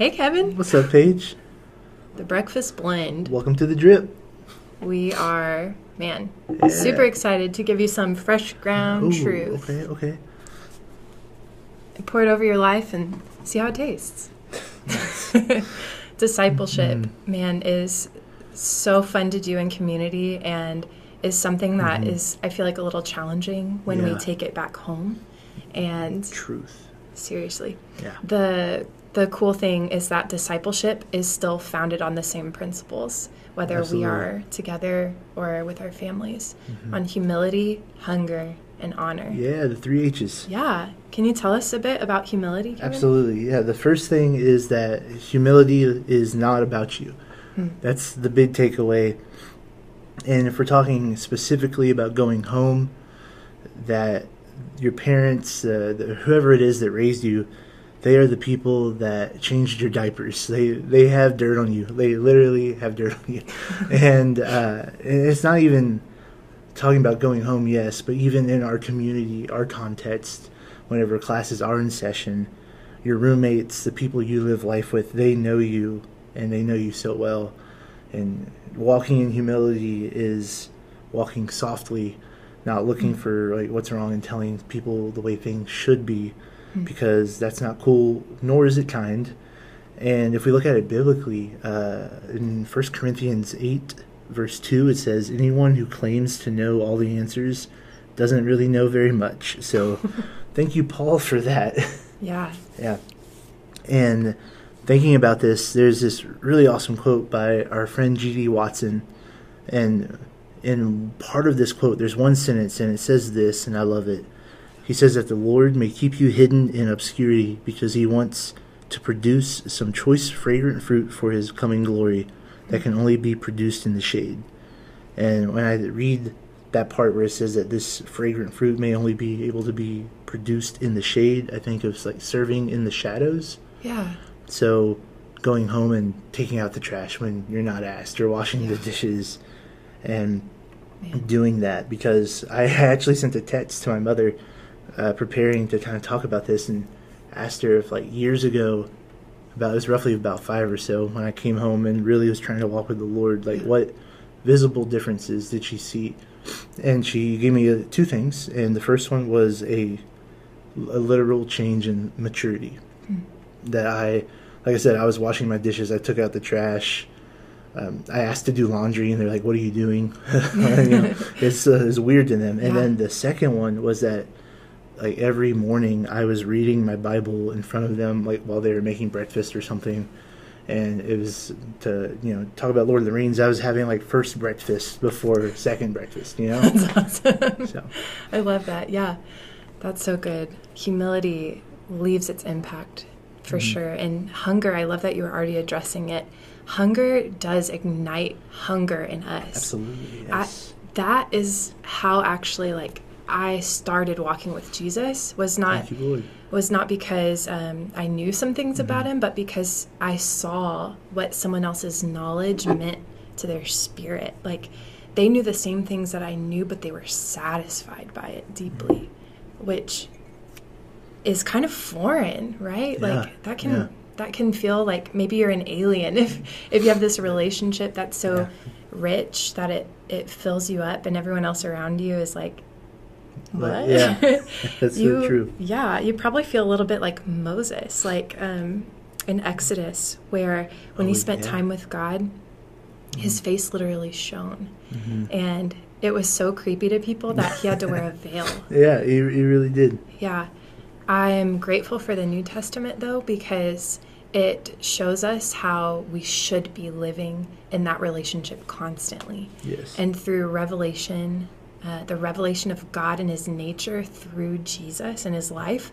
Hey, Kevin. What's up, Paige? The Breakfast Blend. Welcome to the drip. We are, man, Yeah. super excited to give you some fresh ground Ooh, truth. Okay, okay. Pour it over your life and see how it tastes. Discipleship, Mhm. man, is so fun to do in community and is something that is, Mhm. I feel like, a little challenging when we take it back home. And Truth. seriously, Yeah. the the cool thing is that discipleship is still founded on the same principles whether Absolutely. we are together or with our families Mhm. on humility hunger and honor Yeah, the three H's. Yeah. can you tell us a bit about humility Kevin? Absolutely. Yeah, the first thing is that humility is not about you. Hmm. That's the big takeaway. And if we're talking specifically about going home, that your parents, uh, whoever it is that raised you, they are the people that changed your diapers. They they have dirt on you. They literally have dirt on you, and uh, it's not even talking about going home. Yes, but even in our community, our context, whenever classes are in session, your roommates, the people you live life with, they know you and they know you so well. And walking in humility is walking softly, not looking for like what's wrong and telling people the way things should be Hmm. because that's not cool nor is it kind. And if we look at it biblically, uh, in 1 Corinthians 8, verse 2, it says, Anyone who claims to know all the answers doesn't really know very much. So thank you, Paul, for that. yeah yeah. And thinking about this, there's this really awesome quote by our friend G.D. Watson. And in part of this quote, there's one sentence, and it says this, and I love it. He says that the Lord may keep you hidden in obscurity because he wants to produce some choice, fragrant fruit for his coming glory that can only be produced in the shade. And when I read that part where it says that this fragrant fruit may only be able to be produced in the shade, I think of like serving in the shadows. yeah So going home and taking out the trash when you're not asked, or washing the dishes, and Man. doing that because I actually sent a text to my mother, uh, preparing to kind of talk about this, and asked her if like years ago, about it was roughly about five or so when I came home and really was trying to walk with the Lord, like what visible differences did she see? And she gave me uh, two things, and the first one was a, a literal change in maturity Hmm. that I, like I said, I was washing my dishes. I took out the trash. Um, I asked to do laundry, and they're like, "What are you doing?" You know, it's uh, it's weird to them. And Yeah. then the second one was that, like every morning, I was reading my Bible in front of them, like while they were making breakfast or something. And it was to you know talk about Lord of the Rings. I was having like first breakfast before second breakfast. You know, that's awesome so I love that. Yeah, that's so good. Humility leaves its impact for Mhm. sure. And hunger, I love that you were already addressing it. Hunger does ignite hunger in us. absolutely I- yes. That is how actually like I started walking with Jesus was not you, was not because um, I knew some things about Mhm. him, but because I saw what someone else's knowledge meant to their spirit. Like they knew the same things that I knew, but they were satisfied by it deeply, which is kind of foreign, right? Yeah, Like that can yeah. that can feel like maybe you're an alien if if you have this relationship that's so Yeah. rich that it it fills you up, and everyone else around you is like. What? yeah, that's you, so true. Yeah, you probably feel a little bit like Moses, like um, in Exodus, where when he Oh, spent yeah. Mm-hmm. time with God, his face literally shone. hmm And it was so creepy to people that he had to wear a veil. Yeah, he, he really did. Yeah. I am grateful for the New Testament, though, because it shows us how we should be living in that relationship constantly. Yes. And through revelation, uh, the revelation of God and his nature through Jesus and his life,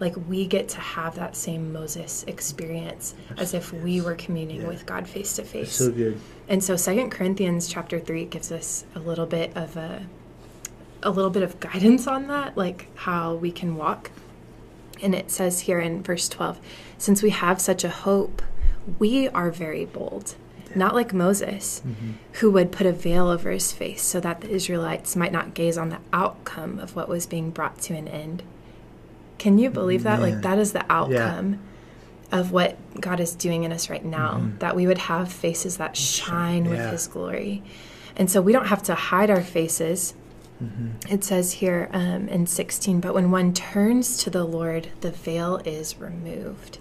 like we get to have that same Moses experience as if we were communing Yeah. with God face to face. so good. And so Second Corinthians chapter 3 gives us a little bit of a a little bit of guidance on that, like how we can walk. And it says here in verse 12, since we have such a hope, we are very bold. Not like Moses, Mhm. who would put a veil over his face so that the Israelites might not gaze on the outcome of what was being brought to an end. Can you believe that? Like that is the outcome of what God is doing in us right now, that we would have faces that shine with Mm-hmm. His glory. And so we don't have to hide our faces. Mm-hmm. It says here um, in 16, but when one turns to the Lord, the veil is removed.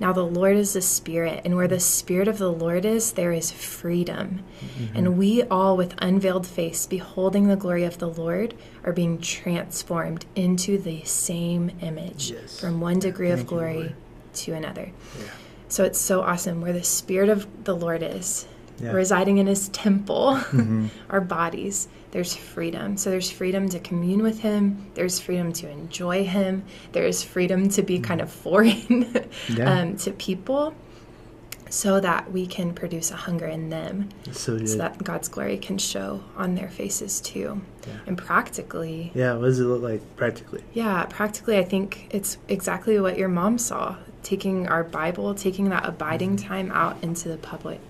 Now, the Lord is the Spirit, and where the Spirit of the Lord is, there is freedom. Mm-hmm. And we all, with unveiled face, beholding the glory of the Lord, are being transformed into the same image Yes. from one degree of Thank you, glory Lord. to another. Yeah. So it's so awesome where the Spirit of the Lord is, Yeah. residing in His temple, Mhm. our bodies, there's freedom. So there's freedom to commune with Him, there's freedom to enjoy Him, there's freedom to be kind of foreign Yeah. um, to people so that we can produce a hunger in them so so that God's glory can show on their faces too. Yeah. And practically, yeah, what does it look like practically? yeah, practically, I think it's exactly what your mom saw taking our Bible, taking that abiding Mm-hmm. time out into the public.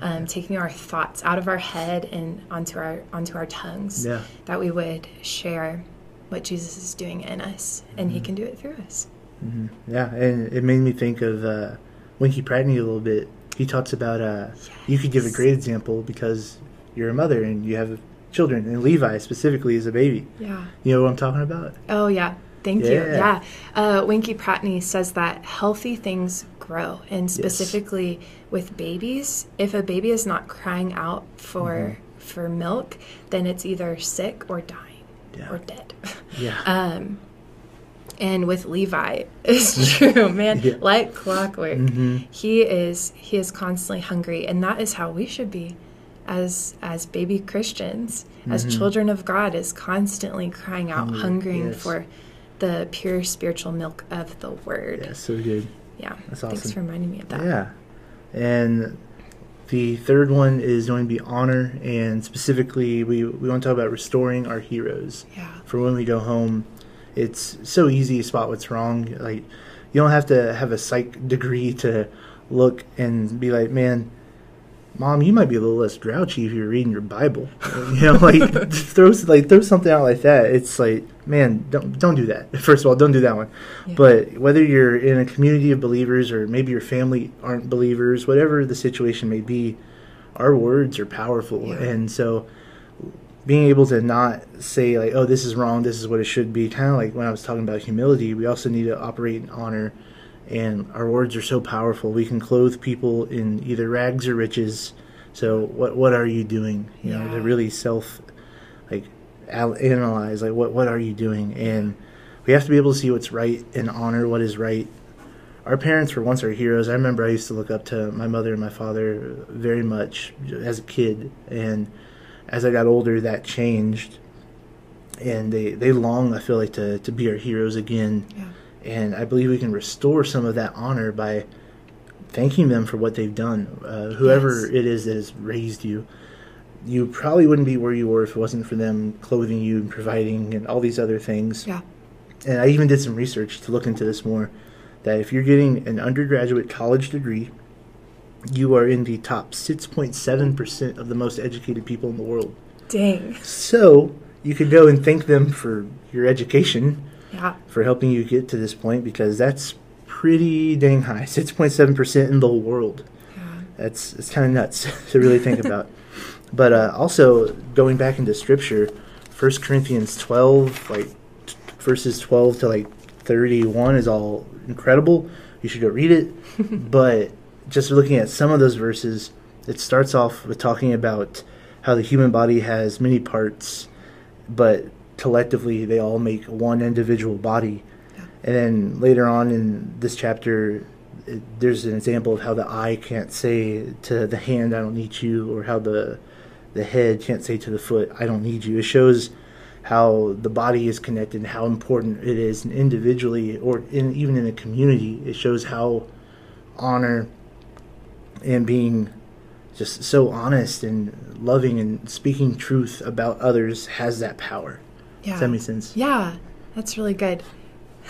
Um, taking our thoughts out of our head and onto our onto our tongues, Yeah. that we would share what Jesus is doing in us, and Mm-hmm. He can do it through us. hmm Yeah, and it made me think of uh, Winky Pratney a little bit. He talks about uh, you could give a great example because you're a mother and you have children, and Levi specifically is a baby. Yeah. You know what I'm talking about? Oh yeah, thank you. Yeah. Yeah, uh, Winky Pratney says that healthy things grow, and specifically with babies, if a baby is not crying out for Mm-hmm. for milk, then it's either sick or dying Yeah. or dead. Yeah. Um, and with Levi, it's true, man. Yeah. Like clockwork, hmm he is he is constantly hungry, and that is how we should be, as as baby Christians, as Mhm. children of God, is constantly crying out, Hungry, hungering yes. for the pure spiritual milk of the Word. Yeah, so good. Yeah, That's thanks for reminding me of that. Yeah. And the third one is going to be honor, and specifically, we, we want to talk about restoring our heroes. Yeah. For when we go home, it's so easy to spot what's wrong. Like, you don't have to have a psych degree to look and be like, man, mom, you might be a little less grouchy if you're reading your Bible. you know, like throw like throw something out like that. It's like, man, don't don't do that. First of all, don't do that one. Yeah. But whether you're in a community of believers or maybe your family aren't believers, whatever the situation may be, our words are powerful. Yeah. And so being able to not say like, "Oh, this is wrong. This is what it should be." Kind of like when I was talking about humility, we also need to operate in honor. And our words are so powerful. We can clothe people in either rags or riches. So what what are you doing? You know, to really self like analyze like what what are you doing? And we have to be able to see what's right and honor what is right. Our parents were once our heroes. I remember I used to look up to my mother and my father very much as a kid, and as I got older, that changed. And they, they long, I feel like, to, to be our heroes again. Yeah. And I believe we can restore some of that honor by thanking them for what they've done. Uh, whoever Yes. it is that has raised you, you probably wouldn't be where you were if it wasn't for them clothing you and providing and all these other things. Yeah. And I even did some research to look into this more. That if you're getting an undergraduate college degree, you are in the top 6.7% of the most educated people in the world. Dang. So you could go and thank them for your education, Yeah. for helping you get to this point, because that's pretty dang high 6.7% in the world. Yeah. That's it's kind of nuts to really think about. But uh, also going back into scripture, First Corinthians twelve, like t- verses twelve to like thirty-one, is all incredible. You should go read it. but just looking at some of those verses, it starts off with talking about how the human body has many parts, but collectively they all make one individual body. And then later on in this chapter, it, there's an example of how the eye can't say to the hand, "I don't need you," or how the the head can't say to the foot, "I don't need you." It shows how the body is connected, and how important it is, and individually or in even in a community. It shows how honor and being just so honest and loving and speaking truth about others has that power. Yeah. Does that make sense? Yeah, that's really good.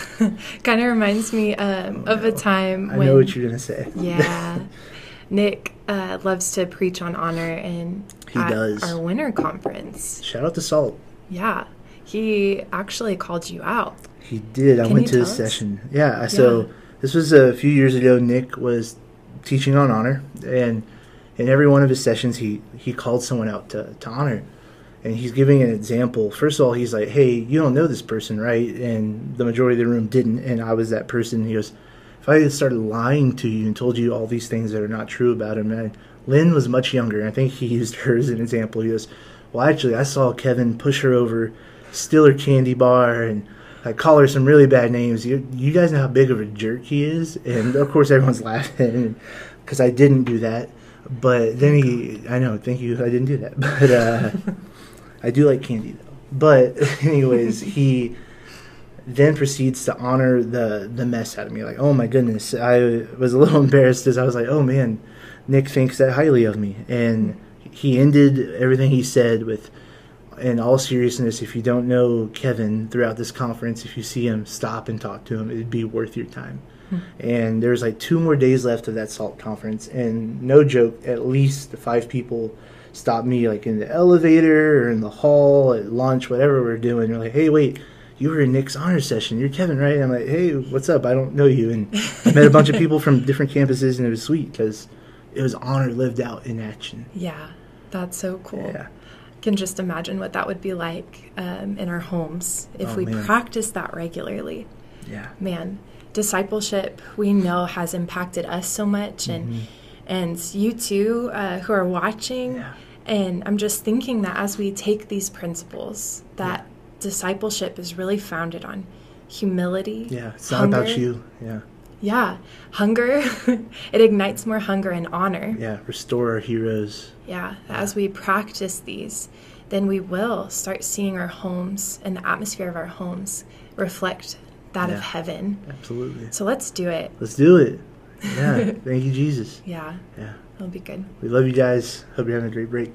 kind of reminds me um, of a time when I when know what you're gonna say. yeah, Nick uh, loves to preach on honor and He at does. our winter conference. Shout out to Salt. Yeah, he actually called you out. He did. I went to his us? session. Yeah. So This was a few years ago. Nick was teaching on honor, and in every one of his sessions, he he called someone out to to honor, and he's giving an example. First of all, he's like, "Hey, you don't know this person, right?" And the majority of the room didn't, and I was that person. He goes, "If I had started lying to you and told you all these things that are not true about him," and Lynn was much younger. I think he used her as an example. He goes, "Well, actually, I saw Kevin push her over, steal her candy bar, and." I call her some really bad names. You, you guys know how big of a jerk he is, and of course everyone's laughing because I didn't do that. But then he, I know, thank you, I didn't do that. But uh, I do like candy though. But anyways, he then proceeds to honor the the mess out of me. Like, oh my goodness, I was a little embarrassed as I was like, oh man, Nick thinks that highly of me, and he ended everything he said with in all seriousness, if you don't know Kevin throughout this conference, if you see him, stop and talk to him. It'd be worth your time. Hmm. And there's like two more days left of that SALT conference, and no joke, at least five people stopped me like in the elevator or in the hall at lunch, whatever we're doing. They're like, "Hey, wait." You were in Nick's honor session. You're Kevin, right? And I'm like, hey, what's up? I don't know you. And I met a bunch of people from different campuses, and it was sweet because it was honor lived out in action. Yeah, that's so cool. Yeah can just imagine what that would be like um, in our homes if oh, we man. practice that regularly. Yeah. Man, discipleship we know has impacted us so much, and mm-hmm. And you too uh, who are watching. Yeah. And I'm just thinking that as we take these principles, that yeah. discipleship is really founded on humility. Yeah, it's not hunger, about you. Yeah. Yeah, hunger. it ignites more hunger and honor. Yeah, restore our heroes. Yeah, as we practice these, then we will start seeing our homes and the atmosphere of our homes reflect that yeah, of heaven. Absolutely. So let's do it. Let's do it. Yeah. Thank you, Jesus. Yeah. Yeah. It'll be good. We love you guys. Hope you're having a great break.